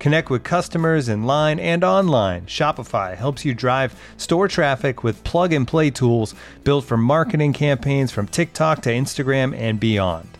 Connect with customers in line and online. Shopify helps you drive store traffic with plug and play tools built for marketing campaigns from TikTok to Instagram and beyond.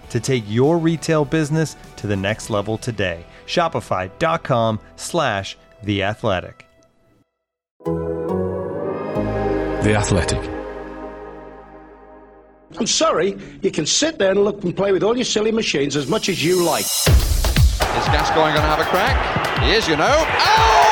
to take your retail business to the next level today. Shopify.com slash the athletic. The Athletic. I'm sorry, you can sit there and look and play with all your silly machines as much as you like. Is Gascoigne going to have a crack? He is, you know. Oh,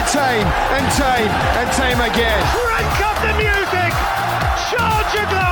It tame and tame and tame again. Crank up the music! Charge your glass!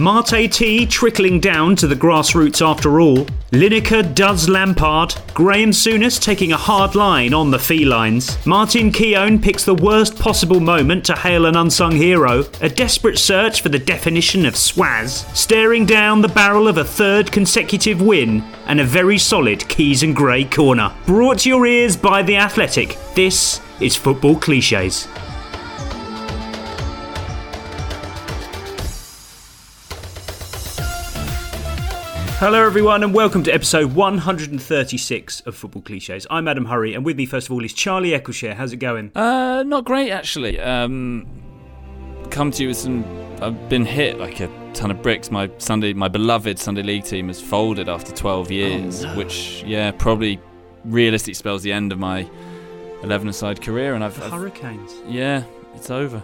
Mate tea trickling down to the grassroots after all. Lineker does Lampard. Graham Souness taking a hard line on the felines. Martin Keown picks the worst possible moment to hail an unsung hero. A desperate search for the definition of swaz. Staring down the barrel of a third consecutive win. And a very solid Keys and Gray corner. Brought to your ears by The Athletic. This is Football Cliches. Hello, everyone, and welcome to episode 136 of Football Cliches. I'm Adam Hurrey, and with me, first of all, is Charlie Eccleshare. How's it going? Uh, not great actually. Um, come to you with some. I've been hit like a ton of bricks. My Sunday, my beloved Sunday League team has folded after 12 years, which yeah, probably realistically spells the end of my 11-a-side career. And I've, The I've Hurricanes. yeah, it's over.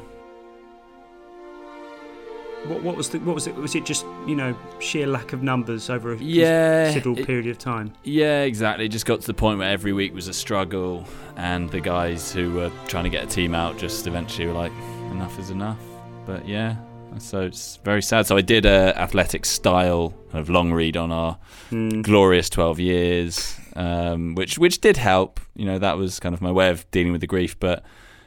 What, what was the, what was it? Was it just you know sheer lack of numbers over a Yeah, considerable it- period of time? Yeah, exactly. It just got to the point where every week was a struggle, and the guys who were trying to get a team out just eventually were like, enough is enough. But yeah, so it's very sad. So I did a athletic style kind of long read on our Hmm. glorious 12 years, um, which which did help. You know, that was kind of my way of dealing with the grief. But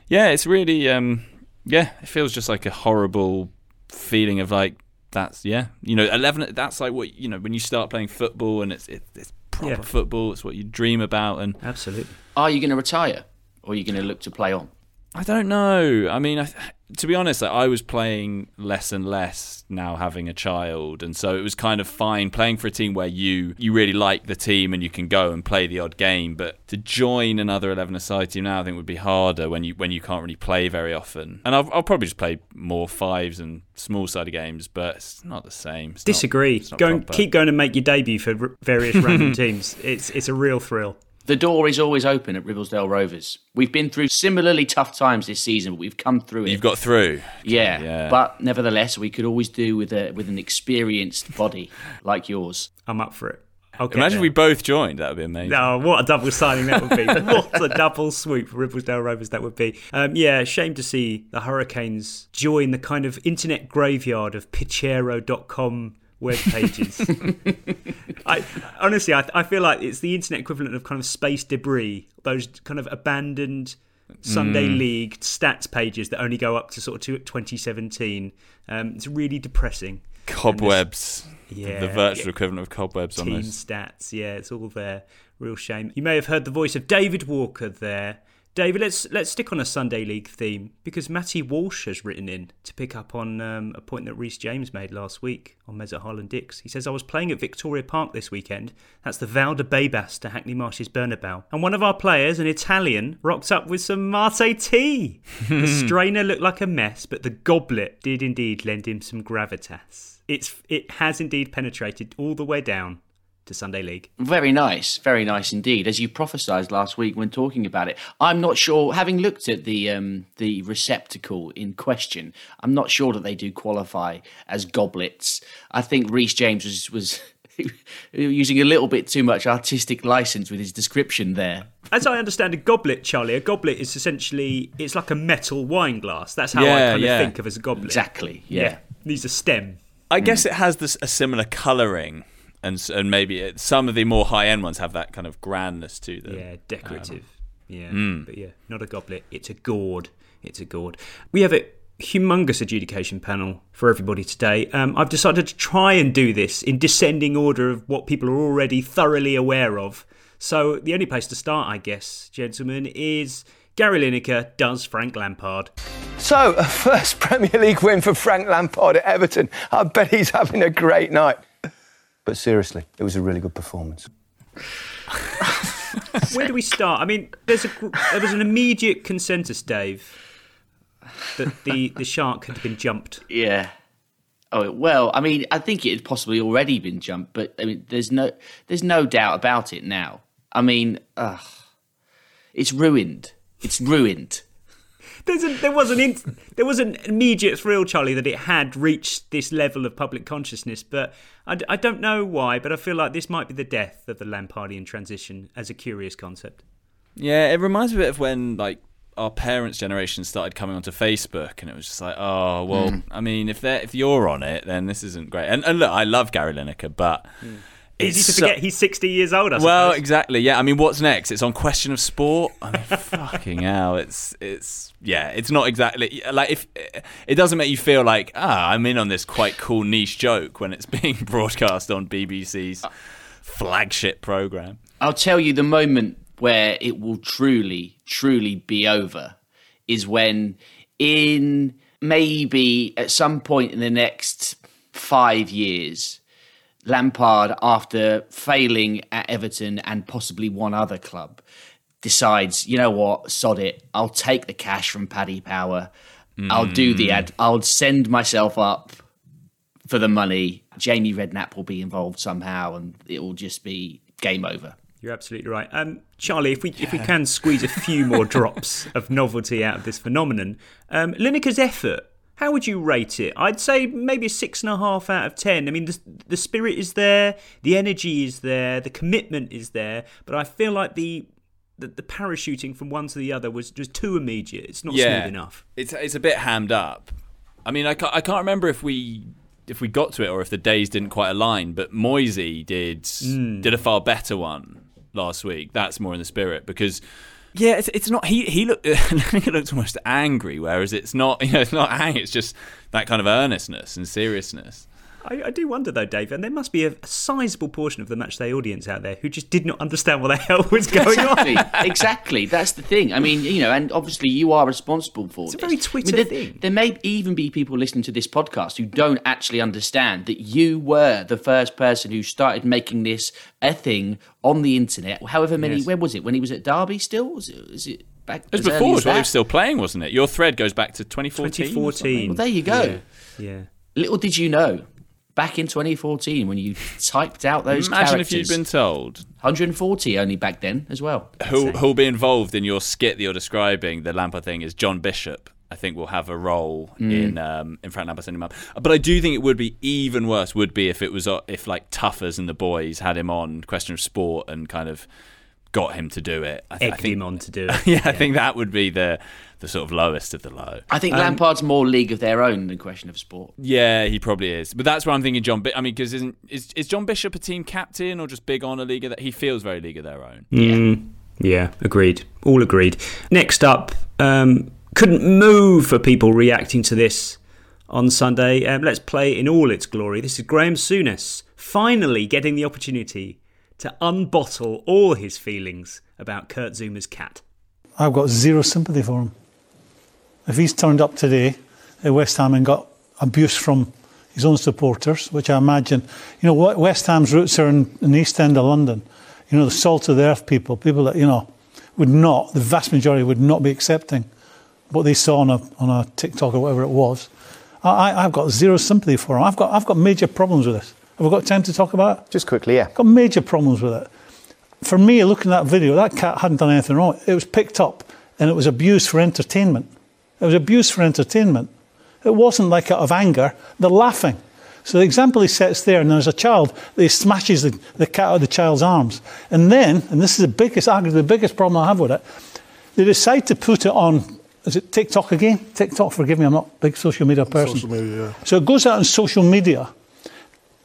yeah, it's really, um, yeah, it feels just like a horrible feeling of like, that's, yeah, you know, 11, that's like what, you know, when you start playing football and it's, it, it's proper Yeah. football, it's what you dream about. And Absolutely. Are you going to retire, or are you going to look to play on? I don't know. I mean, I, to be honest, I was playing less and less now having a child, and so it was kind of fine playing for a team where you you really like the team and you can go and play the odd game. But to join another eleven aside team now, I think would be harder when you when you can't really play very often. And I'll, I'll probably just play more fives and small sided games, but it's not the same. It's Disagree. it's not Go and keep going and make your debut for r- various random teams. It's it's a real thrill. The door is always open at Ribblesdale Rovers. We've been through similarly tough times this season, but we've come through it. You've got through. yeah, Yeah. but nevertheless, we could always do with a with an experienced body like yours. I'm up for it. I'll Imagine there. we both joined. That would be amazing. Oh, what a double signing that would be. what a double swoop for Ribblesdale Rovers that would be. Um, yeah, shame to see the Hurricanes join the kind of internet graveyard of Pitchero.com web pages. I honestly, I, I feel like it's the internet equivalent of kind of space debris, those kind of abandoned Sunday League stats pages that only go up to sort of to 2017. Um, it's really depressing. cobwebs. Yeah, the virtual yeah. equivalent of cobwebs on team those. stats. Yeah, it's all there. Real shame. You may have heard the voice of David Walker there. David, let's let's stick on a Sunday League theme because Matty Walsh has written in to pick up on um, a point that Reece James made last week on Mezza Harland Dix. He says, I was playing at Victoria Park this weekend. That's the Valdebebas to Hackney Marshes Bernabeu. And one of our players, an Italian, rocked up with some Mate tea. the strainer looked like a mess, but the goblet did indeed lend him some gravitas. It's It has indeed penetrated all the way down to Sunday League. Very nice, very nice indeed. As you prophesied last week when talking about it, I'm not sure. Having looked at the um, the receptacle in question, I'm not sure that they do qualify as goblets. I think Reece James was was using a little bit too much artistic license with his description there. As I understand a goblet, Charlie, a goblet is essentially it's like a metal wine glass. That's how I kind yeah. of think of as a goblet. Exactly. Yeah. Needs a stem. I guess it has this a similar colouring, and and maybe it, some of the more high end ones have that kind of grandness to them. Yeah, decorative. yeah, mm. but yeah, not a goblet. It's a gourd. It's a gourd. We have a humongous adjudication panel for everybody today. Um, I've decided to try and do this in descending order of what people are already thoroughly aware of. So the only place to start, I guess, gentlemen, is Gary Lineker does Frank Lampard. So, a first Premier League win for Frank Lampard at Everton. I bet he's having a great night. But seriously, it was a really good performance. Where do we start? I mean, there's a there was an immediate consensus, Dave, that the the shark had been jumped. Yeah. Oh well, I mean, I think it had possibly already been jumped, but I mean, there's no, there's no doubt about it now. I mean, ugh, it's ruined. It's ruined. There's a, there was an in, there was an immediate thrill, Charlie, that it had reached this level of public consciousness. But I don't know why. But I feel like this might be the death of the Lampardian transition as a curious concept. Yeah, it reminds me a bit of when like our parents' generation started coming onto Facebook, and it was just like, oh well. Mm. I mean, if they are if you're on it, then this isn't great. And, and look, I love Gary Lineker, but Easy it's to so- forget he's 60 years old. I well, suppose. exactly. Yeah, I mean, what's next? It's on Question of Sport. I mean, fucking hell, it's it's yeah, it's not exactly like if it doesn't make you feel like ah, I'm in on this quite cool niche joke when it's being broadcast on BBC's flagship program. I'll tell you the moment where it will truly, truly be over is when, in maybe at some point in the next five years, Lampard, after failing at Everton and possibly one other club, decides, you know what, sod it, I'll take the cash from Paddy Power. I'll do the ad. I'll send myself up for the money. Jamie Redknapp will be involved somehow, and it will just be game over. You're absolutely right. Um, Charlie, if we if we can squeeze a few more drops of novelty out of this phenomenon, um, Lineker's effort. How would you rate it? I'd say maybe a six and a half out of ten. I mean, the the spirit is there, the energy is there, the commitment is there, but I feel like the the, the parachuting from one to the other was just too immediate. It's not smooth enough. It's it's a bit hammed up. I mean, I can't, I can't remember if we if we got to it or if the days didn't quite align. But Moisey did Hmm. did a far better one last week. That's more in the spirit because. Yeah, it's, it's not. He he looked. he looked almost angry, whereas it's not. You know, it's not angry. It's just that kind of earnestness and seriousness. I, I do wonder though, Dave, and there must be a, a sizable portion of the matchday audience out there who just did not understand what the hell was going exactly, on. exactly. That's the thing. I mean, you know, and obviously you are responsible for it. It's a very Twitter I mean, there, thing. There may even be people listening to this podcast who don't actually understand that you were the first person who started making this a thing on the internet. However many, Yes. where was it? When he was at Derby still? Was it, was it back? It was as before, as was while he was still playing, wasn't it? Your thread goes back to 2014. 2014. Well, there you go. Yeah. yeah. Little did you know. Back in 2014, when you typed out those Imagine characters, if you'd been told 140 only back then as well. who who'll be involved in your skit that you're describing. The Lampard thing is John Bishop. I think will have a role in um, in Frank Lampard sending him up. But I do think it would be even worse. Would be if it was uh, if like Tuffers and the boys had him on Question of Sport and kind of got him to do it. I, th- I think, him on to do it. yeah, I think that would be the the sort of lowest of the low. I think Lampard's more league of their own than question of sport. Yeah, he probably is. But that's where I'm thinking John. Bi- I mean, because isn't is, is John Bishop a team captain or just big on a league of that? He feels very league of their own. Mm, yeah, agreed. All agreed. Next up, um, couldn't move for people reacting to this on Sunday. Um, let's play in all its glory. This is Graham Souness finally getting the opportunity to unbottle all his feelings about Kurt Zouma's cat. I've got zero sympathy for him. If he's turned up today at West Ham and got abuse from his own supporters, which I imagine, you know, West Ham's roots are in, in the East End of London. You know, the salt of the earth people, people that, you know, would not, the vast majority would not be accepting what they saw on a, on a TikTok or whatever it was. I, I've got zero sympathy for him. I've got, I've got major problems with this. Have we got time to talk about it? Just quickly, yeah. Got major problems with it. For me, looking at that video, that cat hadn't done anything wrong. It was picked up and it was abused for entertainment. It was abused for entertainment. It wasn't like out of anger. They're laughing. So the example he sets there, and there's a child, he smashes the, the cat out of the child's arms. And then, and this is the biggest, arguably the biggest problem I have with it, they decide to put it on, is it TikTok again? TikTok, forgive me, I'm not a big social media person. Social media, yeah. So it goes out on social media.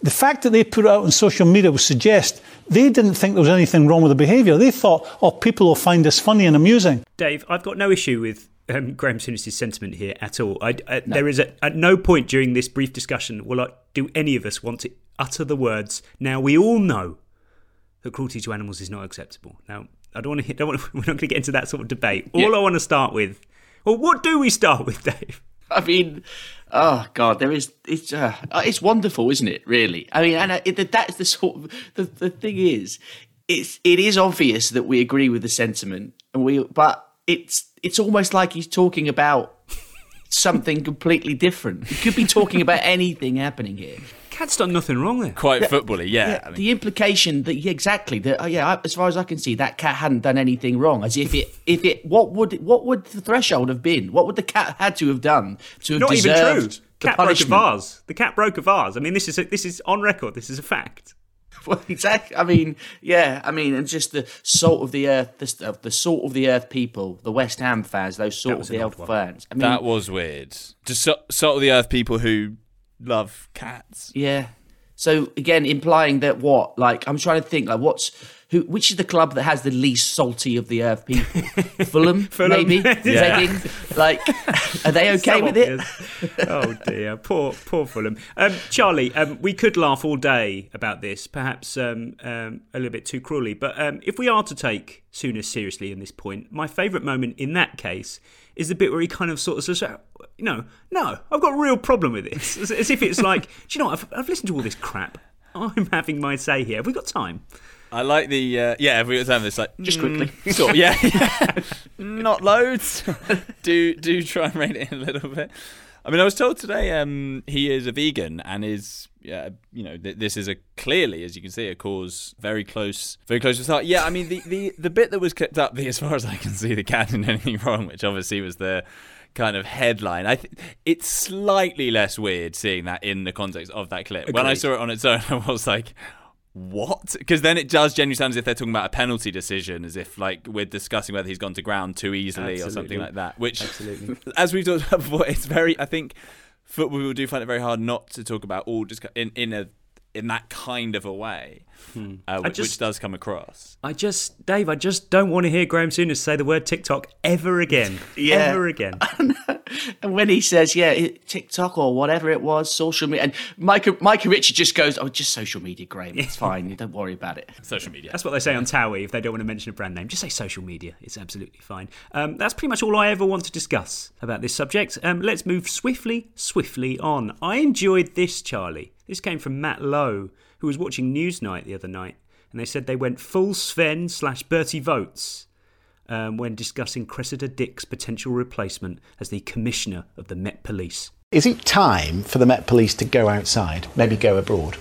The fact that they put it out on social media would suggest they didn't think there was anything wrong with the behaviour. They thought, oh, people will find this funny and amusing. Dave, I've got no issue with um, Graham Souness' sentiment here at all. I, I, no. There is a, at no point during this brief discussion will I, do any of us want to utter the words. Now we all know that cruelty to animals is not acceptable. Now I don't want to. Hit, don't want to we're not going to get into that sort of debate. All yeah. I want to start with. Well, what do we start with, Dave? I mean, oh god, there is. It's uh, it's wonderful, isn't it? Really. I mean, and uh, it, that's the sort of the the thing is, it's it is obvious that we agree with the sentiment, and we but it's it's almost like he's talking about something completely different. He could be talking about anything happening here. Cat's done nothing wrong there. Quite the, footbally, yeah. yeah I mean. The implication that yeah, exactly that oh, yeah, as far as I can see, that cat hadn't done anything wrong. As if it, if it, what would what would the threshold have been? What would the cat had to have done to have Not deserved even true. The Cat broke a vase. The cat broke a vase. I mean, this is a, this is on record. This is a fact. Well, exactly. I mean, yeah. I mean, and just the salt of the earth, the, the salt of the earth people, the West Ham fans, those salt of the earth fans. I mean, that was weird. Just so, salt of the earth people who love cats. Yeah. So again, implying that what? Like, I'm trying to think. Like, what's who? Which is the club that has the least salty of the earth people? Fulham, Fulham, maybe. yeah. Like, are they okay with it? oh dear, poor poor Fulham. Um, Charlie, um, we could laugh all day about this, perhaps um, um a little bit too cruelly. But um, if we are to take Souness seriously in this point, my favourite moment in that case is the bit where he kind of sort of says, you know, no, I've got a real problem with this. As, as if it's like, do you know what? I've, I've listened to all this crap. I'm having my say here. Have we got time? I like the uh, yeah. Every time, this like just quickly. Mm, sort of, yeah, yeah. not loads. do do try and rein it in a little bit. I mean, I was told today um, he is a vegan and is yeah, you know, th- this is a clearly, as you can see, a cause very close, very close to start. Yeah, I mean, the, the, the bit that was kept up, the, as far as I can see, the cat didn't anything wrong, which obviously was the kind of headline. I th- it's slightly less weird seeing that in the context of that clip. Agreed. When I saw it on its own, I was like, what? Because then it does genuinely sound as if they're talking about a penalty decision, as if like we're discussing whether he's gone to ground too easily Absolutely. or something like that. Which, Absolutely. as we've talked about before, it's very. I think football people do find it very hard not to talk about all just in in a in that kind of a way, hmm. uh, which, just, which, does come across. I just, Dave, I just don't want to hear Graham Souness say the word TikTok ever again. yeah. Ever again. and when he says, yeah, TikTok or whatever it was, social media, and Micah, Micah Richard just goes, oh, just social media, Graham. It's fine. don't worry about it. Social media. That's what they say on Towie if they don't want to mention a brand name. Just say social media. It's absolutely fine. Um, that's pretty much all I ever want to discuss about this subject. Um, let's move swiftly, swiftly on. I enjoyed this, Charlie. This came from Matt Lowe, who was watching Newsnight the other night, and they said they went full Sven slash Berti Vogts um, when discussing Cressida Dick's potential replacement as the commissioner of the Met Police. Is it time for the Met Police to go outside, maybe go abroad?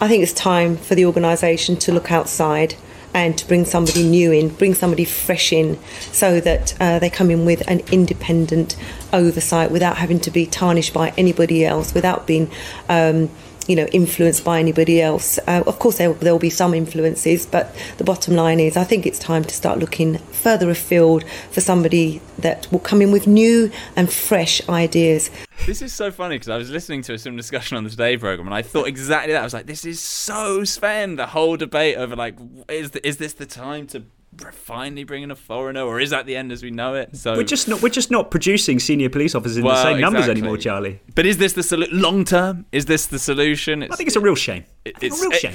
I think it's time for the organisation to look outside and to bring somebody new in, bring somebody fresh in, so that uh, they come in with an independent oversight without having to be tarnished by anybody else, without being. Um, you know, influenced by anybody else. Uh, of course, there, will be some influences, but the bottom line is I think it's time to start looking further afield for somebody that will come in with new and fresh ideas. This is so funny because I was listening to a some discussion on the Today program and I thought exactly that. I was like, this is so Sven. The whole debate over like, is the, is this the time to finally bring in a foreigner, or is that the end as we know it? So We're just not we're just not producing senior police officers in the Well, same numbers anymore, Charlie. But is this the solu- long term? Is this the solution? I think it's a real shame. It- it's a real it- shame.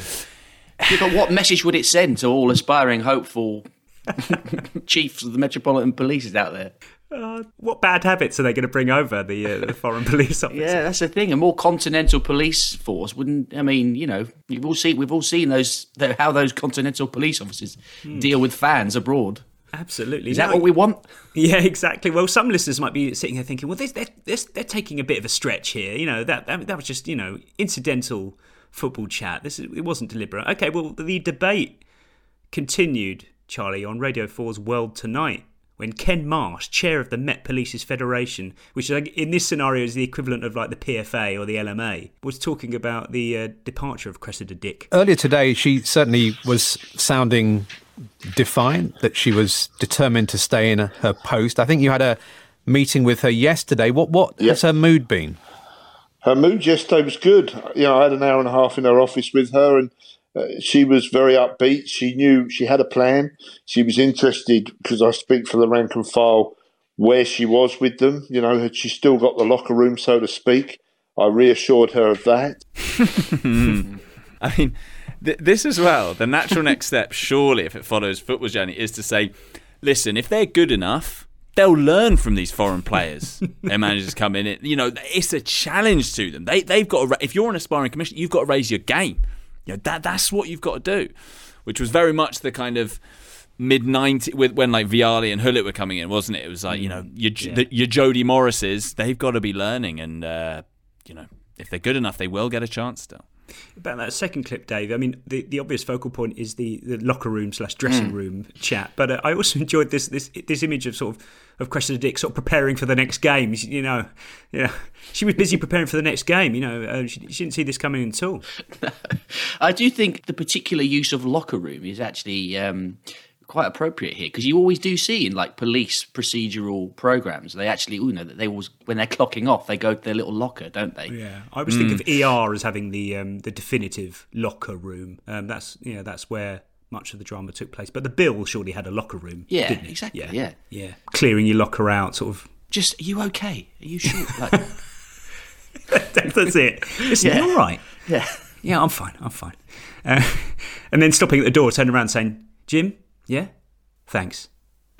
Yeah, but what message would it send to all aspiring, hopeful chiefs of the Metropolitan Police out there? Uh, what bad habits are they going to bring over the, uh, the foreign police officers? Yeah, that's the thing. A more continental police force wouldn't. I mean, you know, we've all seen we've all seen those the, how those continental police officers deal with fans abroad. Absolutely. Is that No, what we want? Yeah, exactly. Well, some listeners might be sitting here thinking, well, they're, they're, they're, they're taking a bit of a stretch here. You know, that, that that was just, you know, incidental football chat. This is, It wasn't deliberate. Okay, well, the debate continued, Charlie, on Radio 4's World Tonight when Ken Marsh, chair of the Met Police's Federation, which in this scenario is the equivalent of like the PFA or the LMA, was talking about the uh, departure of Cressida Dick. Earlier today, she certainly was sounding defiant that she was determined to stay in her post. I think you had a meeting with her yesterday. What what has her mood been? her mood yesterday was good. You know, I had an hour and a half in her office with her, and uh, she was very upbeat. She knew she had a plan. She was interested because I speak for the rank and file where she was with them. You know, had she still got the locker room, so to speak? I reassured her of that. I mean, th- this as well. The natural next step, surely, if it follows football journey, is to say, listen, if they're good enough, they'll learn from these foreign players. Their managers come in. It, you know, it's a challenge to them. They they've got to. If you're an aspiring commissioner, you've got to raise your game. You know, that that's what you've got to do. Which was very much the kind of mid 90s with when like Vialli and Gullit were coming in, wasn't it? It was like you know your Yeah. the, your Jody Morrises. They've got to be learning, and uh, you know if they're good enough, they will get a chance still. About that second clip, Dave. I mean, the, the obvious focal point is the, the locker room slash dressing Mm. room chat. But uh, I also enjoyed this this this image of sort of of Cressida Dick sort of preparing for the next game. You know, you know, she was busy preparing for the next game. You know, uh, she, she didn't see this coming at all. I do think the particular use of locker room is actually um, quite appropriate here because you always do see in like police procedural programs they actually you know that they always when they're clocking off they go to their little locker, don't they? Yeah, I always think of ER as having the um, the definitive locker room. Um, that's you know that's where much of the drama took place. But the Bill surely had a locker room. Yeah, didn't. Exactly, Yeah, yeah. yeah. Clearing your locker out, sort of. Just are you okay? Are you sure? Like, That's it. Listen, Yeah. all right? Yeah. Yeah, I'm fine. I'm fine. Uh, and then stopping at the door, turning around, saying, "Jim, yeah, thanks."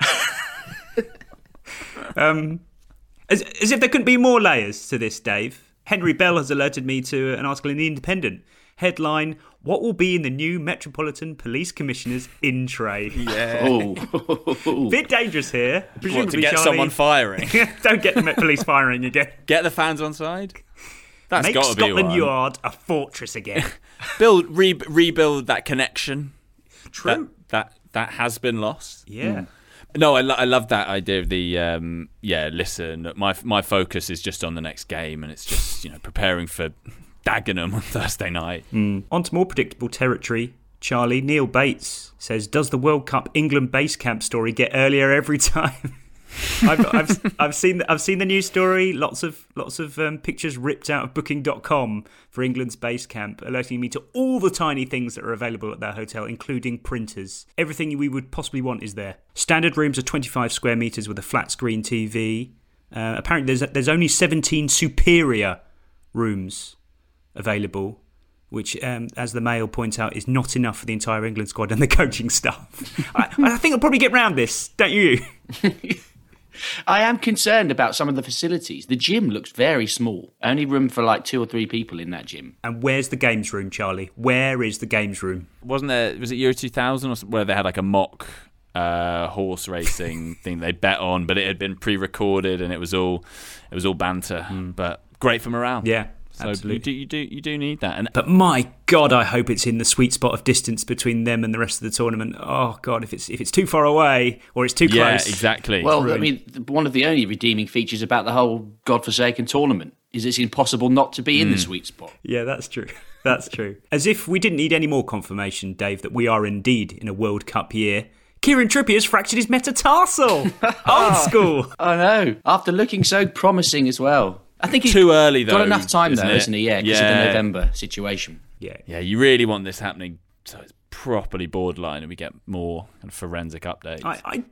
um, as, as if there couldn't be more layers to this, Dave. Henry Bell has alerted me to an article in the Independent. Headline: What will be in the new Metropolitan Police Commissioner's in tray? Yeah. Oh. Bit dangerous here. What, to Presumably, get Charlie- someone firing? Don't get the Met Police firing again. Get the fans on side. That's Make got to be Scotland one. Yard a fortress again. Build, re- rebuild that connection. True. That, that that has been lost. Yeah. No, I, lo- I love that idea of the um, yeah. Listen, my my focus is just on the next game, and it's just you know preparing for Dagenham on Thursday night. On to more predictable territory. Charlie Neil Bates says, "Does the World Cup England base camp story get earlier every time?" I've, I've, I've seen I've seen the news story. Lots of lots of um, pictures ripped out of Booking.com for England's base camp, alerting me to all the tiny things that are available at their hotel, including printers. Everything we would possibly want is there. Standard rooms are 25 square meters with a flat screen TV. Uh, apparently, there's there's only 17 superior rooms available, which, um, as the Mail points out, is not enough for the entire England squad and the coaching staff. I, I think I'll probably get round this, don't you? I am concerned about some of the facilities. The gym looks very small. Only room for like two or three people in that gym. And where's the games room, Charlie? Where is the games room? Wasn't there? Was it Euro 2000 or something where they had like a mock uh, horse racing thing they bet on, but it had been pre-recorded and it was all it was all banter, but great for morale. Yeah, so absolutely. you do you do you do need that. And But my God, I hope it's in the sweet spot of distance between them and the rest of the tournament. Oh God, if it's if it's too far away or it's too yeah, close, exactly. Well, I mean, one of the only redeeming features about the whole godforsaken tournament is it's impossible not to be in the mm. sweet spot. Yeah, that's true. That's true. As if we didn't need any more confirmation, Dave, that we are indeed in a World Cup year. Kieran Trippier's fractured his metatarsal. Old school. I know. After looking so promising as well. I think he's Too early, though. got though, enough time isn't though, it? isn't he? Yeah, because of Yeah. the November situation. Yeah. yeah, you really want this happening so it's properly borderline and we get more kind of forensic updates. I, I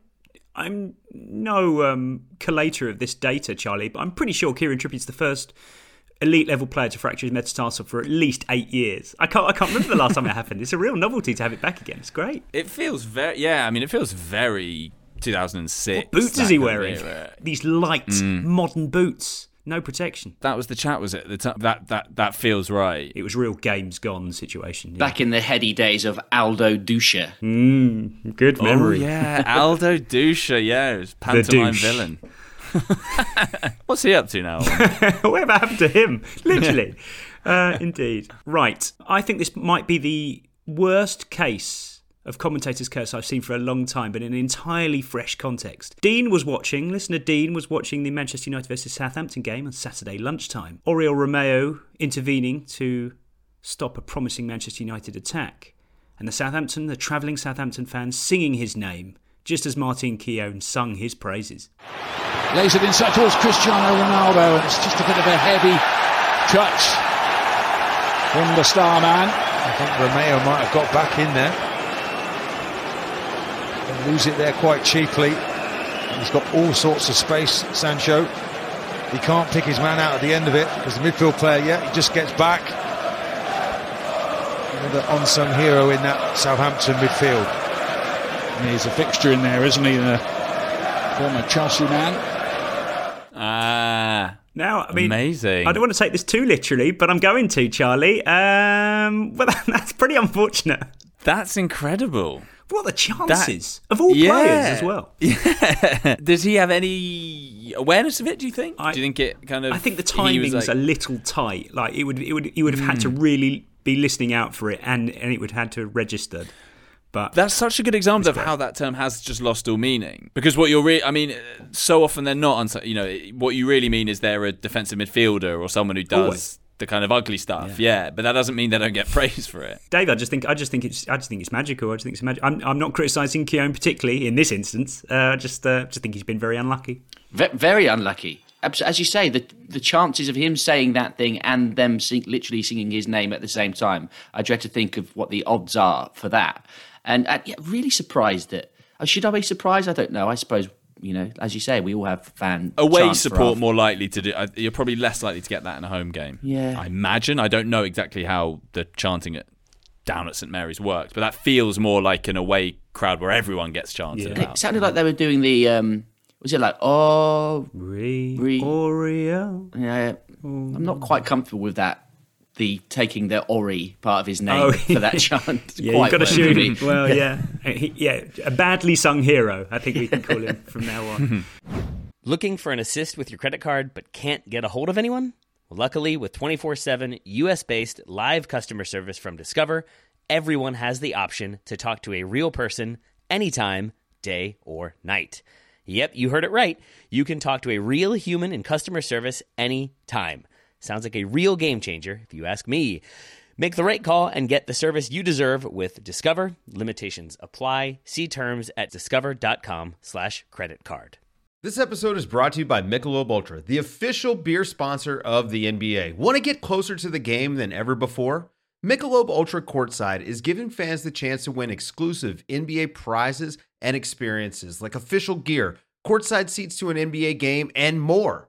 I'm no um, collator of this data, Charlie, but I'm pretty sure Kieran Trippier's the first elite level player to fracture his metatarsal for at least eight years. I can't I can't remember the last time it happened. It's a real novelty to have it back again. It's great. It feels very yeah. I mean, it feels very 2006. What boots is he wearing? These light Mm. modern boots. No protection. That was the chat, was it? The t- that that that feels right. It was real games gone situation. yeah. Back in the heady days of Aldo Duscher. Mm, good Oh memory. yeah, Aldo Duscher. Yeah, it was pantomime villain. What's he up to now? Whatever happened to him? Literally. uh, indeed. Right. I think this might be the worst case of commentator's curse I've seen for a long time, but in an entirely fresh context. Dean was watching, listener Dean was watching the Manchester United versus Southampton game on Saturday lunchtime. Oriol Romeo intervening to stop a promising Manchester United attack. And the Southampton, the travelling Southampton fans singing his name, just as Martin Keown sung his praises. Lays it inside towards Cristiano Ronaldo, and it's just a bit of a heavy touch from the star man. I think Romeo might have got back in there. And lose it there quite cheaply. He's got all sorts of space, Sancho. He can't pick his man out at the end of it because the midfield player, yeah, he just gets back. Another unsung hero in that Southampton midfield. And he's a fixture in there, isn't he? The former Chelsea man. Ah. Now, I mean, Amazing. I don't want to take this too literally, but I'm going to, Charlie. Um, well, that's pretty unfortunate. That's incredible. What are the chances of all players as well? Yeah. Does he have any awareness of it? Do you think? do you think it kind of? I think the timing's like- a little tight. Like it would, it would, he would have had to hmm. really be listening out for it, and and it would have had to have registered. But That's such a good example of how that term has just lost all meaning. Because what you're really, I mean, so often they're not, uns- you know, what you really mean is they're a defensive midfielder or someone who does Always. The kind of ugly stuff. Yeah. but that doesn't mean they don't get praise for it. Dave, I just think I just think it's I just think it's magical. I just think it's magic. I'm, I'm not criticising Keown particularly in this instance. Uh, I just uh, just think he's been very unlucky. Ve- very unlucky. As you say, the the chances of him saying that thing and them sing, literally singing his name at the same time, I dread to think of what the odds are for that. And uh, yeah, really surprised that. Uh, should I be surprised? I don't know. I suppose you know, as you say, we all have fan Away support more likely to do. uh, You're probably less likely to get that in a home game. Yeah. I imagine. I don't know exactly how the chanting at down at St Mary's works, but that feels more like an away crowd where everyone gets chanted. And about. It sounded like they were doing the. Um, was it like oh re, Oreo? Yeah, I'm not quite comfortable with that. The taking the Ori part of his name Oh, for that chant. Yeah, Quite you've got to well, shoot really. him. Well, yeah, He- yeah, a badly sung hero. I think we can call him from now on. Looking for an assist with your credit card but can't get a hold of anyone? Well, luckily, with 24 7 US based live customer service from Discover, everyone has the option to talk to a real person anytime, day or night. Yep, you heard it right. You can talk to a real human in customer service anytime. Sounds like a real game changer, if you ask me. Make the right call and get the service you deserve with Discover. Limitations apply. See terms at discover.com slash credit card. This episode is brought to you by Michelob Ultra, the official beer sponsor of the NBA. Want to get closer to the game than ever before? Michelob Ultra Courtside is giving fans the chance to win exclusive NBA prizes and experiences like official gear, courtside seats to an NBA game, and more.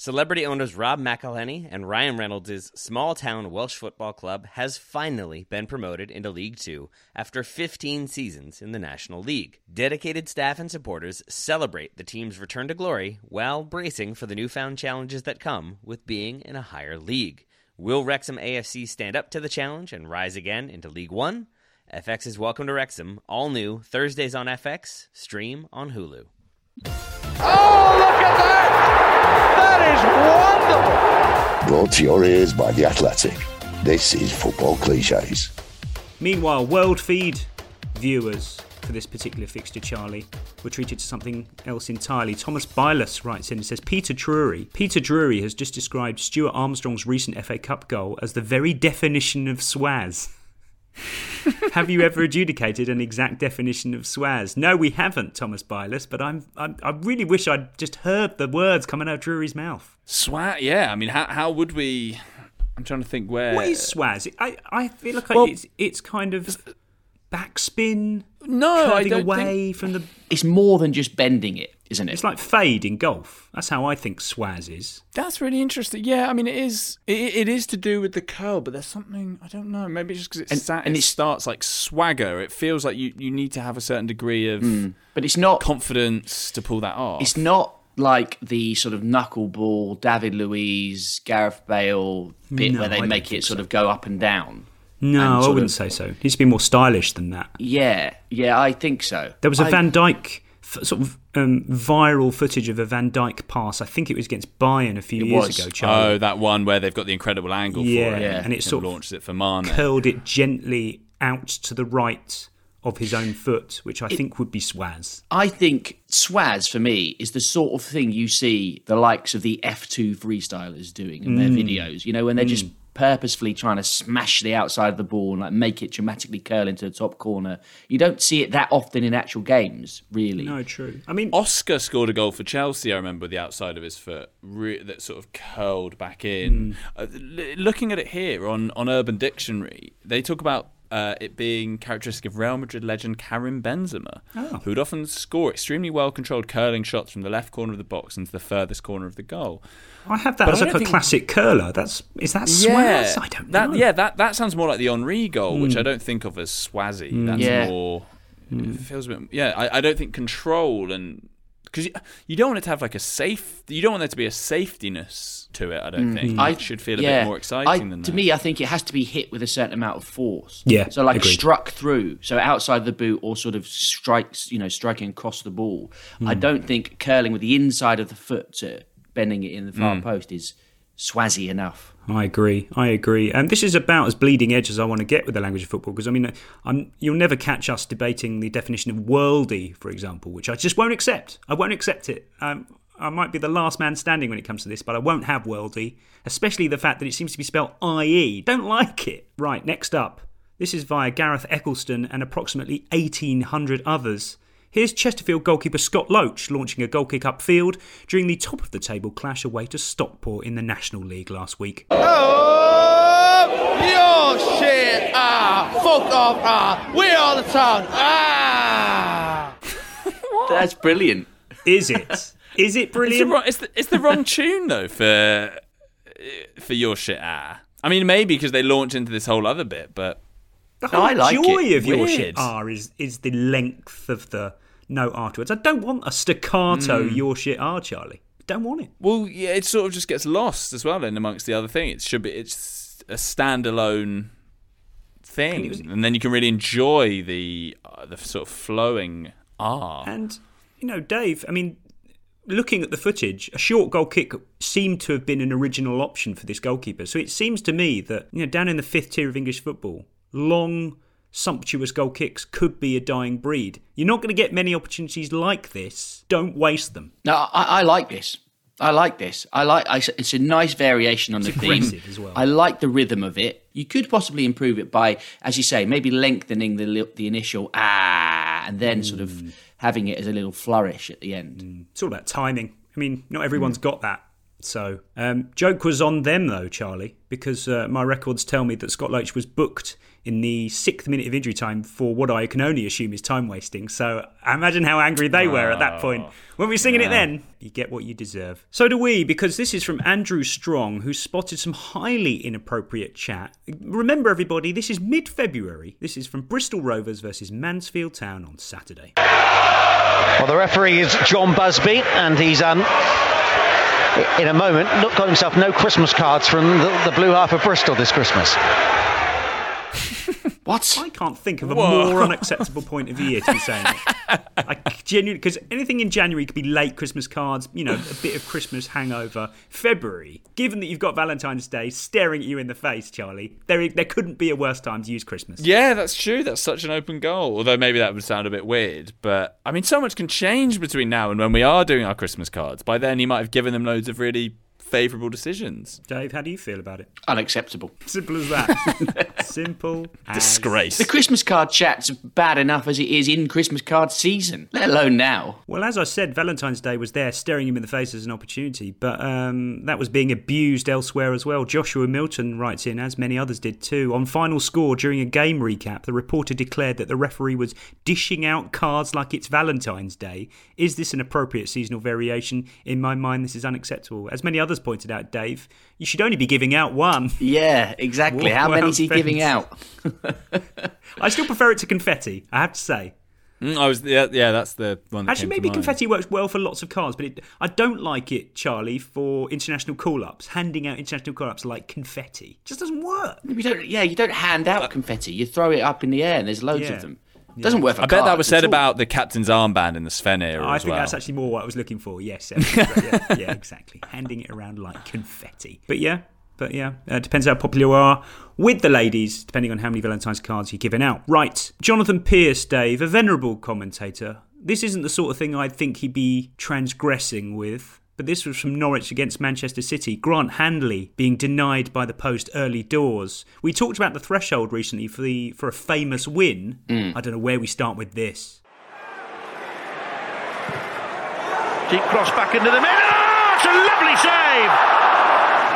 Celebrity owners Rob McElhenney and Ryan Reynolds' small town Welsh football club has finally been promoted into League Two after 15 seasons in the National League. Dedicated staff and supporters celebrate the team's return to glory while bracing for the newfound challenges that come with being in a higher league. Will Wrexham AFC stand up to the challenge and rise again into League One? FX is Welcome to Wrexham, all new Thursdays on FX, stream on Hulu. Oh, look at that! Is wonderful. Brought to your ears by The Athletic. This is Football Cliches. Meanwhile, World Feed viewers for this particular fixture, Charlie, were treated to something else entirely. Thomas Bylus writes in and says Peter Drury. Peter Drury has just described Stuart Armstrong's recent FA Cup goal as the very definition of swaz. have you ever adjudicated an exact definition of swaz? No, we haven't, Thomas Bylus, but I'm, I'm, i really wish I'd just heard the words coming out of Drury's mouth. Swaz, yeah. I mean, how, how would we. I'm trying to think where. What is swaz? I, I feel like Well- it's, it's kind of backspin. No, I don't away from the. It's more than just bending it, isn't it? It's like fade in golf. That's how I think swaz is. That's really interesting. Yeah, I mean, it is. It, it is to do with the curl, but there's something I don't know. Maybe it's just because it, And- sa- and it it's- starts like swagger. It feels like you, you need to have a certain degree of Mm. But it's not confidence to pull that off. It's not like the sort of knuckleball, David Luiz, Gareth Bale bit No, where they I make it sort of go up and down. No, And I wouldn't of- say so. It needs to be more stylish than that. Yeah, yeah, I think so. There was a I- Van Dijk f- sort of um, viral footage of a Van Dijk pass. I think it was against Bayern a few It years was. ago. Charlie. Oh, that one where they've got the incredible angle yeah, for it. yeah. and it sort of launches it for Mane. curled it gently out to the right of his own foot, which I It- think would be swaz. I think swaz for me is the sort of thing you see the likes of the F2 freestylers doing in their Mm. videos. You know, when they're just purposefully trying to smash the outside of the ball and like make it dramatically curl into the top corner. You don't see it that often in actual games, really. No, true. I mean, Oscar scored a goal for Chelsea. I remember with the outside of his foot re- that sort of curled back in. Uh, l- looking at it here on on Urban Dictionary, they talk about. Uh, it being characteristic of Real Madrid legend Karim Benzema, Oh. who'd often score extremely well controlled curling shots from the left corner of the box into the furthest corner of the goal. I have that But as I a think- classic curler. That's is that swaz? Yeah, I don't that, know. Yeah, that, that sounds more like the Henri goal, which Mm. I don't think of as swazzy. Mm. That's Yeah. more. It feels a bit. Yeah, I, I don't think control and because you, you don't want it to have like a safe. You don't want there to be a safetiness to it. I don't think. I it should feel a yeah. bit more exciting I- than that. to me. I think it has to be hit with a certain amount of force. Yeah, So like agreed. struck through, so outside the boot or sort of strikes, you know, striking across the ball. I Hmm. don't think curling with the inside of the foot to bending it in the far Hmm. post is swazzy enough. I agree. I agree. And this is about as bleeding edge as I want to get with the language of football because I mean, I'm, you'll never catch us debating the definition of worldy, for example, which I just won't accept. I won't accept it. Um, I might be the last man standing when it comes to this, but I won't have worldy, especially the fact that it seems to be spelled IE. Don't like it. Right, next up. This is via Gareth Eccleston and approximately 1,800 others. Here's Chesterfield goalkeeper Scott Loach launching a goal kick upfield during the top of the table clash away to Stockport in the National League last week. Oh, your shit. Ah, fuck off. Ah, we're all the town. Ah. That's brilliant. Is it? Is it It's the, brilliant? wrong, it's, the, it's the wrong tune though for for your shit. Ah, I mean maybe because they launch into this whole other bit, but The No, whole I like joy it. of your Weird. shit R is is the length of the note afterwards. I don't want a staccato Mm. your shit R, Charlie. Don't want it. Well, yeah, it sort of just gets lost as well in amongst the other thing. It should be it's a standalone thing, and, then you can really enjoy the uh, the sort of flowing R. And you know, Dave. I mean, looking at the footage, a short goal kick seemed to have been an original option for this goalkeeper. So it seems to me that you know, down in the fifth tier of English football, long, sumptuous goal kicks could be a dying breed. You're not going to get many opportunities like this. Don't waste them. No, I, I like this. I like this. I like. I, it's a nice variation on It's the theme. as well. I like the rhythm of it. You could possibly improve it by, as you say, maybe lengthening the the initial ah, and then sort Mm. of having it as a little flourish at the end. It's all about timing. I mean, not everyone's got that. So, um, joke was on them though, Charlie, because uh, my records tell me that Scott Loach was booked in the sixth minute of injury time for what I can only assume is time wasting. So, imagine how angry they were at that point. When we're singing it then, you get what you deserve. So do we, because this is from Andrew Strong, who spotted some highly inappropriate chat. Remember, everybody, this is mid February. This is from Bristol Rovers versus Mansfield Town on Saturday. Well, the referee is John Busby, and he's um, in a moment got himself no Christmas cards from the, the blue half of Bristol this Christmas. What? I can't think of a Whoa. more unacceptable point of the year to be saying it. I genuinely because anything in January could be late Christmas cards, you know, a bit of Christmas hangover. February, given that you've got Valentine's Day staring at you in the face, Charlie, there there couldn't be a worse time to use Christmas. Yeah, that's true. That's such an open goal. Although maybe that would sound a bit weird. But I mean, so much can change between now and when we are doing our Christmas cards. By then, you might have given them loads of really favourable decisions. Dave, how do you feel about it? Unacceptable. Simple as that. Simple. as- Disgrace. The Christmas card chat's bad enough as it is in Christmas card season, let alone now. Well, as I said, Valentine's Day was there staring him in the face as an opportunity, but um, that was being abused elsewhere as well. Joshua Milton writes in, as many others did too. On final score during a game recap, the reporter declared that the referee was dishing out cards like it's Valentine's Day. Is this an appropriate seasonal variation? In my mind, this is unacceptable. As many others pointed out, Dave, you should only be giving out one. Yeah, exactly. How many is he spent. giving out? I still prefer it to confetti, I have to say. Mm, I was yeah, yeah. That's the one. That Actually, came to maybe mind. confetti works well for lots of cards, but it, I don't like it, Charlie, for international call-ups. Handing out international call-ups like confetti just doesn't work. You don't, yeah, you don't hand out confetti. You throw it up in the air, and there's loads Yeah. of them. Doesn't work I bet that was said about the captain's armband in the Sven era I think well. that's actually more what I was looking for. Yes, yeah, yeah, yeah, exactly. Handing it around like confetti. But yeah, but yeah, uh, depends how popular you are with the ladies, depending on how many Valentine's cards you're giving out. Right, Jonathan Pearce, Dave, a venerable commentator. This isn't the sort of thing I'd think he'd be transgressing with. But this was from Norwich against Manchester City. Grant Hanley being denied by the post early doors. We talked about the threshold recently for the for a famous win. Mm. I don't know where we start with this. Deep cross back into the middle. Oh, it's a lovely save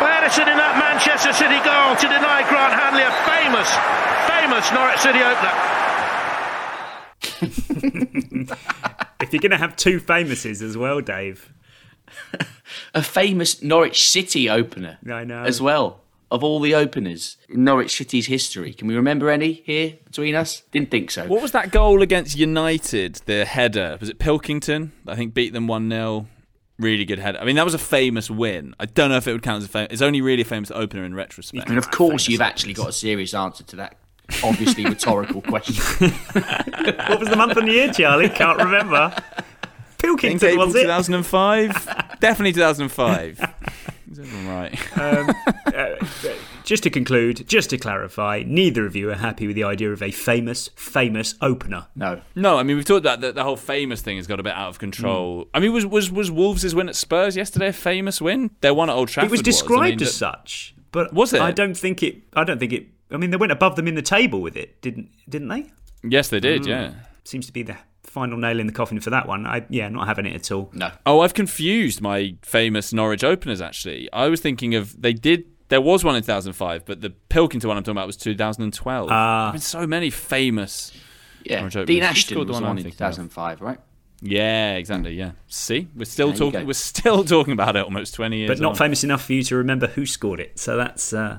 by Ederson in that Manchester City goal to deny Grant Hanley a famous, famous Norwich City opener. if you're going to have two famouses as well, Dave. a famous Norwich City opener. I know. As well. Of all the openers in Norwich City's history. Can we remember any here between us? Didn't think so. What was that goal against United? The header was it Pilkington? I think beat them one 0 Really good header. I mean, that was a famous win. I don't know if it would count as a famous. It's only really a famous opener in retrospect. And of course, you've actually got a serious answer to that obviously rhetorical question. what was the month and the year, Charlie? Can't remember. Pilkington, April was it? 2005. Definitely 2005. Is right? Um, uh, just to conclude, just to clarify, neither of you are happy with the idea of a famous, famous opener. No. No, I mean we've talked about the, the whole famous thing has got a bit out of control. I mean, was was was Wolves' win at Spurs yesterday a famous win? Their one at Old Trafford it was I described mean, as such, but Was it? I don't think it. I don't think it. I mean, they went above them in the table with it, didn't didn't they? Yes, they did. Mm. Yeah. Seems to be the final nail in the coffin for that one. I yeah, not having it at all. No. Oh, I've confused my famous Norwich openers. Actually, I was thinking of they did. There was one in 2005, but the Pilkington one I'm talking about was 2012. Ah. There's been so many famous. Yeah. Norwich. Dean Ashton scored the one one in thinking of? 2005, right? Yeah, exactly. Yeah. See, we're still There talking. We're still talking about it almost 20 years. but not on. famous enough for you to remember who scored it. So that's uh,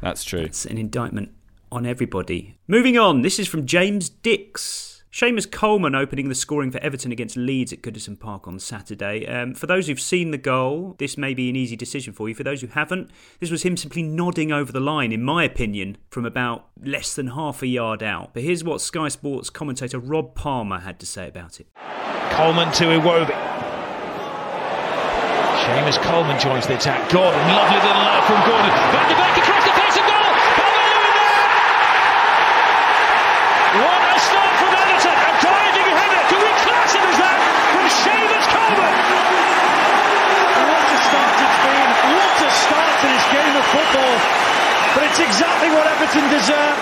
That's true. It's an indictment on everybody. Moving on, this is from James Dix. Seamus Coleman opening the scoring for Everton against Leeds at Goodison Park on Saturday. Um, for those who've seen the goal, this may be an easy decision for you. For those who haven't, this was him simply nodding over the line, in my opinion, from about less than half a yard out. But here's what Sky Sports commentator Rob Palmer had to say about it. Coleman to Iwobi. Seamus Coleman joins the attack. Gordon, lovely little left from Gordon. Back to back across the face of goal. What a start from Everton. A diving header. Can we class it as that from Seamus Coleman? What a start it's been. What a start to this game of football. But it's exactly what Everton deserve.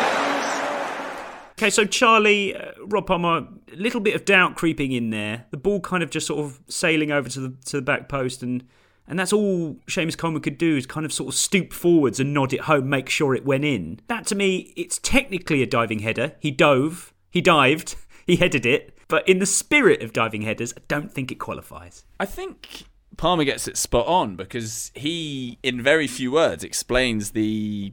Okay, so Charlie, uh, Rob Palmer, a little bit of doubt creeping in there. The ball kind of just sort of sailing over to the to the back post, and and that's all Seamus Coleman could do is kind of sort of stoop forwards and nod it home, make sure it went in. That to me, it's technically a diving header. He dove, he dived, he headed it, but in the spirit of diving headers, I don't think it qualifies. I think Palmer gets it spot on because he, in very few words, explains the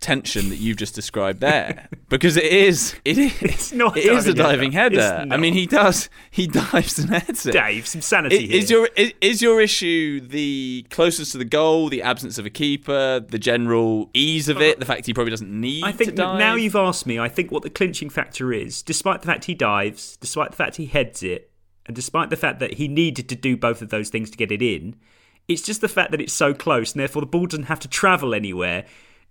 tension that you've just described there because it is it is It's not it is a diving header. header. I mean he does he dives and heads it. Dave, some sanity Is here. your is, is your issue the closest to the goal, the absence of a keeper, the general ease of it, the fact he probably doesn't need I think now you've asked me, I think what the clinching factor is, despite the fact he dives, despite the fact he heads it, and despite the fact that he needed to do both of those things to get it in, it's just the fact that it's so close and therefore the ball doesn't have to travel anywhere.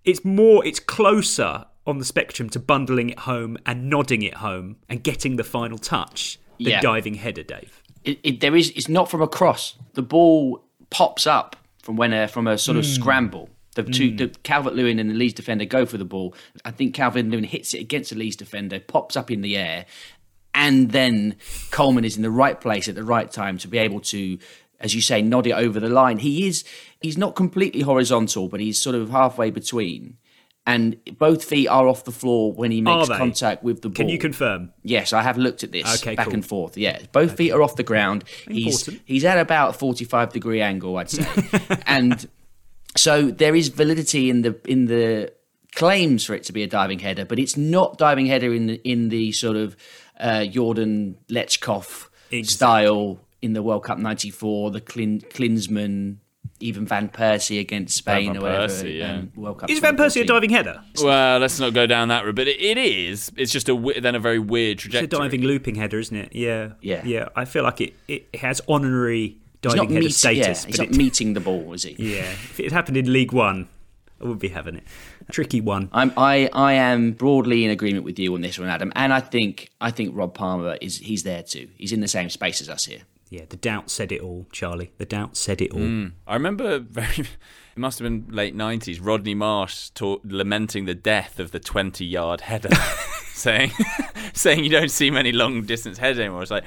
It's more, it's closer on the spectrum to bundling it home and nodding it home and getting the final touch than Yeah. diving header, Dave. It, it, there is. It's not from a cross. The ball pops up from when a, from a sort of Mm. scramble. The two, Mm. the Calvert Lewin and the Leeds defender go for the ball. I think Calvert Lewin hits it against the Leeds defender, pops up in the air, and then Coleman is in the right place at the right time to be able to, as you say, nod it over the line. He is. He's not completely horizontal, but he's sort of halfway between. And both feet are off the floor when he makes contact with the ball. Can you confirm? Yes, I have looked at this Okay, back cool. and forth. Yeah, both feet are off the ground. He's Important. he's at about a forty-five degree angle, I'd say, and so there is validity in the in the claims for it to be a diving header, but it's not diving header in the in the sort of uh, Jordan Lechkov style in the World Cup '94, the Klinsmann. Even Van Persie against Spain Van or whatever. Persie, yeah. um, World Cup Is Van Persie a diving header? Well, let's not go down that route, but it, it is. It's just a then a very weird It's a diving looping header, isn't it? Yeah. Yeah. Yeah. I feel like it, it has honorary diving not, header meet, status. yeah, he's but not it- meeting the ball, is he? Yeah, if it happened in League One, I would be having it. Tricky one. I'm, I I am broadly in agreement with you on this one, Adam, and I think I think Rob Palmer is he's there too. He's in the same space as us here. Yeah, the doubt said it all, Charlie. The doubt said it all. Mm. I remember very. It must have been late nineties. Rodney Marsh ta- lamenting the death of the twenty-yard header, saying, saying you don't see many long-distance headers anymore. It's like,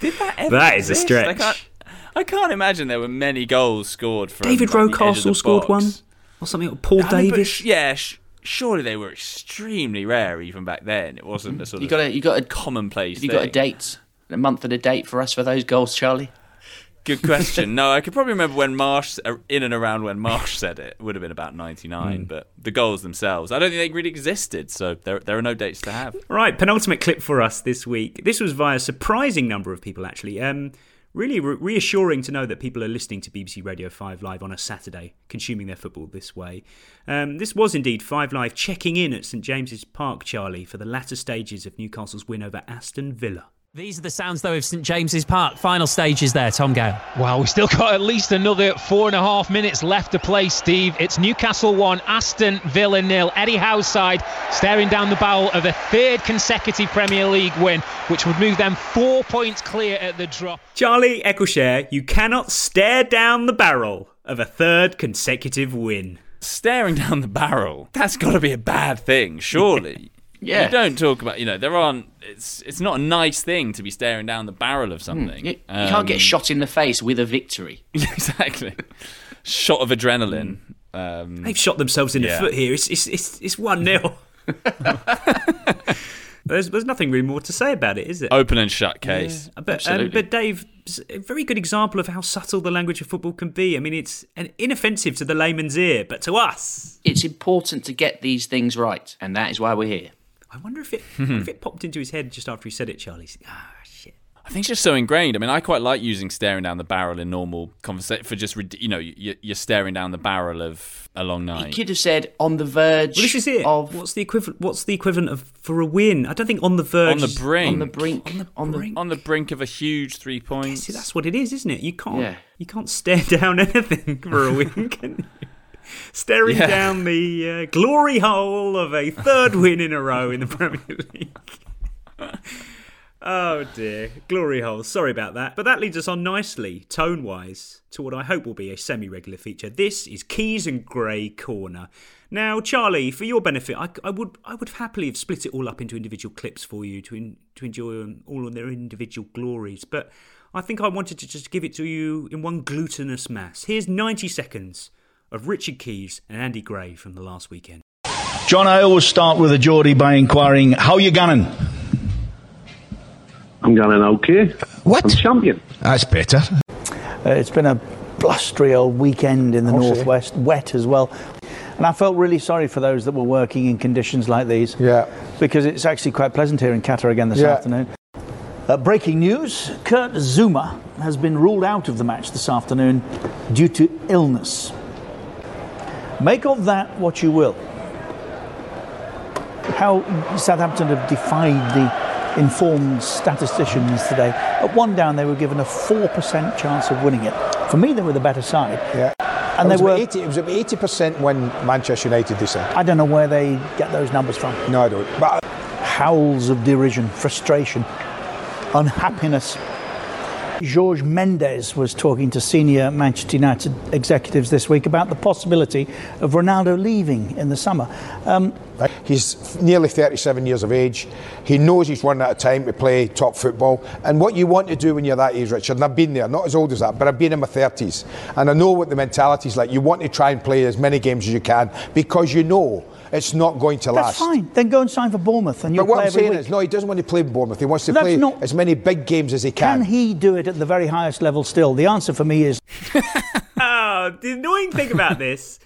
did that ever? That is a exist? I stretch. can't, I can't imagine there were many goals scored from David like, the edge of the Rocastle scored box. one, or something. like Paul I mean, but Davis. sh- yeah, sh- surely they were extremely rare even back then. It wasn't a sort You of got a you got a commonplace. Have you got a date? A month and a date for us for those goals, Charlie? Good question. no, I could probably remember when Marsh, uh, in and around when Marsh said it, it would have been about 99, Mm. but the goals themselves, I don't think they really existed, so there, there are no dates to have. Right, penultimate clip for us this week. This was via a surprising number of people, actually. Um, really re- reassuring to know that people are listening to BBC Radio 5 Live on a Saturday, consuming their football this way. Um, this was indeed 5 Live checking in at St James's Park, Charlie, for the latter stages of Newcastle's win over Aston Villa. These are the sounds, though, of St James's Park. Final stages there, Tom Gale. Wow, we've still got at least another four and a half minutes left to play, Steve. It's Newcastle 1, Aston Villa nil. Eddie Howe's side staring down the barrel of a third consecutive Premier League win, which would move them four points clear at the drop. Charlie Eccleshare, you cannot stare down the barrel of a third consecutive win. Staring down the barrel, that's got to be a bad thing, surely. Yeah. You don't talk about, you know, there aren't, it's it's not a nice thing to be staring down the barrel of something. Hmm. You, you can't get Um, shot in the face with a victory. exactly. Shot of adrenaline. Um, They've shot themselves in yeah. the foot here. It's it's it's, it's one 0 There's, there's nothing really more to say about it, is it? Open and shut case. But, um, Absolutely. but Dave, s- a very good example of how subtle the language of football can be. I mean, it's an inoffensive to the layman's ear, but to us, It's important to get these things right, and that is why we're here. I wonder if it, wonder if it popped into his head just after he said it, Charlie. Ah, shit. I think it's just so ingrained. I mean, I quite like using staring down the barrel in normal conversation for just, you know, you- you're staring down the barrel of a long night. He night. could have said on the verge. Well, this is it. Of what's the equivalent? What's the equivalent of for a win? I don't think on the verge. On the brink. on the brink. On the on the brink. On the brink of a huge three points. See, that's what it is, isn't it? You can't. Yeah. You can't stare down anything for a win, can you? Staring Yeah. down the uh, glory hole of a third win in a row in the Premier League. oh dear, glory hole. Sorry about that, but that leads us on nicely, tone-wise, to what I hope will be a semi-regular feature. This is Keys and Gray Corner. Now, Charlie, for your benefit, I, I would I would happily have split it all up into individual clips for you to in, to enjoy all on their individual glories, but I think I wanted to just give it to you in one glutinous mass. Here's 90 seconds of Richard Keys and Andy Gray from the last weekend. John, I always start with a Geordie by inquiring, how you gunning? I'm going okay. What? I'm champion. That's better. Uh, it's been a blustery old weekend in the Oh, northwest, wet as well. And I felt really sorry for those that were working in conditions like these. Yeah. Because it's actually quite pleasant here in Qatar again this Yeah. afternoon. Uh, breaking news Kurt Zouma has been ruled out of the match this afternoon due to illness. Make of that what you will. How Southampton have defied the informed statisticians today. At one down, they were given a 4% chance of winning it. For me, they were the better side. Yeah. And it they was were. 80, it was about 80% when Manchester United, said. I don't know where they get those numbers from. No, I don't. But howls of derision, frustration, unhappiness. George Mendes was talking to senior Manchester United executives this week about the possibility of Ronaldo leaving in the summer. Um, He's nearly 37 years of age. He knows he's run out of time to play top football. And what you want to do when you're that age, Richard, and I've been there, not as old as that, but I've been in my 30s. And I know what the mentality's like. You want to try and play as many games as you can because you know it's not going to last. that's fine. Then go and sign for Bournemouth and you'll But what play I'm saying week. is, no, he doesn't want to play in Bournemouth. He wants to That's play not- as many big games as he Can can. he do it at the very highest level still? The answer for me is Oh, the annoying thing about this,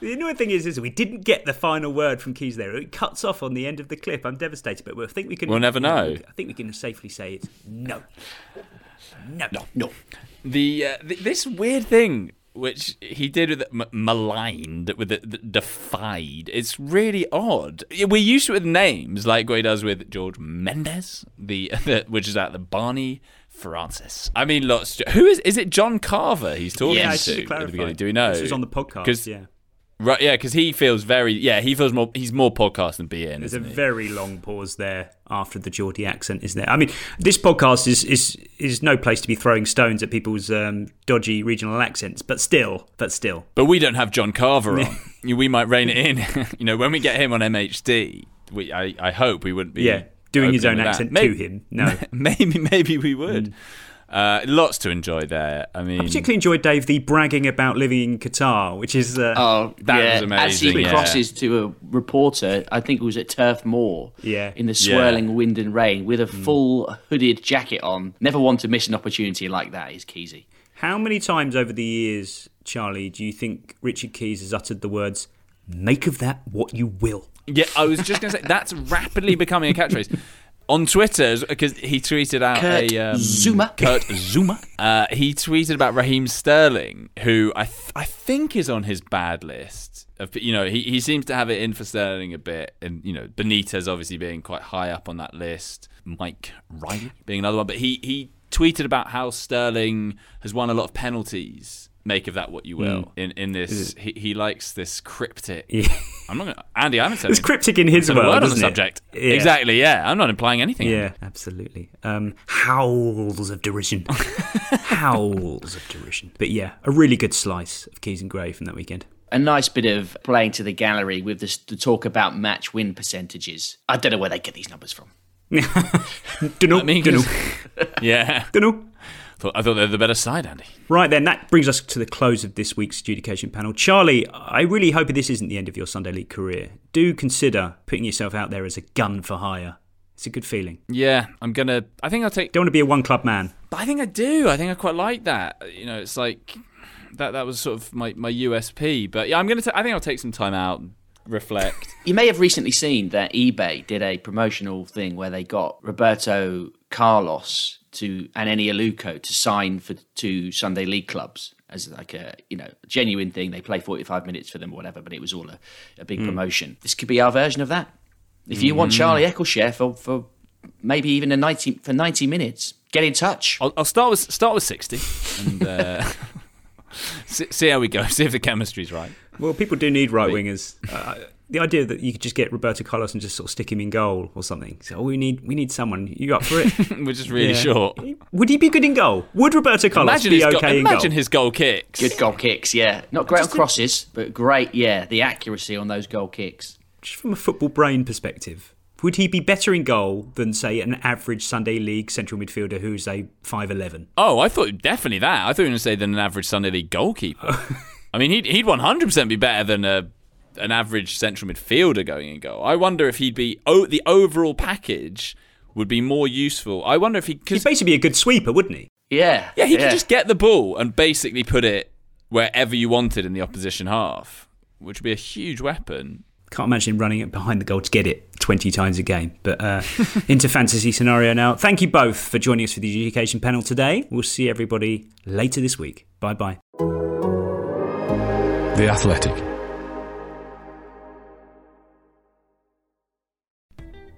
the annoying thing is, is we didn't get the final word from Keys there. It cuts off on the end of the clip. I'm devastated, but I think we can. We'll never know. I think we can safely say it's no, no, no, no. The, uh, th- this weird thing which he did with m- maligned with the, the defied. It's really odd. We're used to it with names like what he does with George Mendes, the, the which is at the Barney Francis. I mean, lots. Who is? Is it John Carver? He's talking Yeah, I to at the beginning. Do we know? This was on the podcast, yeah. Right, yeah, because he feels very, yeah, he feels more, he's more podcast than beIN. There's a he? very long pause there after the Geordie accent, isn't there? I mean, this podcast is is is no place to be throwing stones at people's um, dodgy regional accents, but still, but still. But we don't have John Carver on. we might rein it in. you know, when we get him on MHD, we, I, I hope we wouldn't be. Yeah, doing his own accent to him. No. maybe maybe we would. Uh, lots to enjoy there. I mean, I particularly enjoyed Dave the bragging about living in Qatar, which is uh, Oh, That yeah. was amazing, As he yeah. crosses to a reporter, I think it was at Turf Moor. Yeah. In the Yeah. swirling wind and rain, with a full hooded jacket on. Never want to miss an opportunity like that. Is Keysy. How many times over the years, Charlie, do you think Richard Keys has uttered the words "Make of that what you will"? Yeah, I was just going to say that's rapidly becoming a catchphrase. On Twitter, because he tweeted out Kurt a um, Zouma. Kurt Zouma. Uh, he tweeted about Raheem Sterling, who I th- I think is on his bad list. Of, you know, he, he seems to have it in for Sterling a bit, and you know, Benitez obviously being quite high up on that list. Mike Riley being another one, but he he tweeted about how Sterling has won a lot of penalties. Make of that what you will. Mm. In in this, he, he likes this cryptic. Yeah. I'm not gonna, Andy. I haven't said It's cryptic in his I haven't said a world, word on the isn't it? subject. Yeah. Exactly. Yeah, I'm not implying anything. Yeah, absolutely. Um, howls of derision. howls of derision. But yeah, a really good slice of Keys and Gray from that weekend. A nice bit of playing to the gallery with this, the talk about match win percentages. I don't know where they get these numbers from. Dunno, I mean, dunno. yeah. Dunno. Thought, I thought they were the better side, Andy. Right then, that brings us to the close of this week's adjudication panel. Charlie, I really hope this isn't the end of your Sunday League career. Do consider putting yourself out there as a gun for hire. It's a good feeling. Yeah, I'm gonna. I think I'll take. Don't want to be a one club man. But I think I do. I think I quite like that. You know, it's like that. That was sort of my, my USP. But yeah, I'm gonna. ta- I think I'll take some time out, and reflect. You may have recently seen that eBay did a promotional thing where they got Roberto Carlos to and Eni Aluko to sign for two Sunday League clubs as like a you know genuine thing. They play forty five minutes for them or whatever, but it was all a, a big Hmm. Mm. promotion. This could be our version of that. If you want Mm. Charlie Eccleshare for, for maybe even a ninety for ninety minutes, get in touch. I'll, I'll start with start with sixty, and uh, see, see how we go. See if the chemistry's right. Well, people do need right wingers. Uh, the idea that you could just get Roberto Carlos and just sort of stick him in goal or something. So oh, we need we need someone. You up for it? We're just really short. Would he be good in goal? Would Roberto Carlos Imagine be his, okay goal, in imagine goal? his goal kicks. Good goal kicks, yeah. Not great on crosses, but great, yeah. The accuracy on those goal kicks. Just from a football brain perspective, would he be better in goal than say an average Sunday League central midfielder who's a five eleven? Oh, I thought definitely that. I thought you were going to say than an average Sunday League goalkeeper. I mean, he'd he'd one hundred percent be better than a an average central midfielder going in goal. I wonder if he'd be oh the overall package would be more useful. I wonder if he He'd basically be a good sweeper, wouldn't he? Yeah. yeah he could just get the ball and basically put it wherever you wanted in the opposition half. which would be a huge weapon. Can't imagine running it behind the goal to get it 20 times a game. But uh, into fantasy scenario now. Thank you both for joining us for the education panel today. We'll see everybody later this week. Bye bye. The Athletic.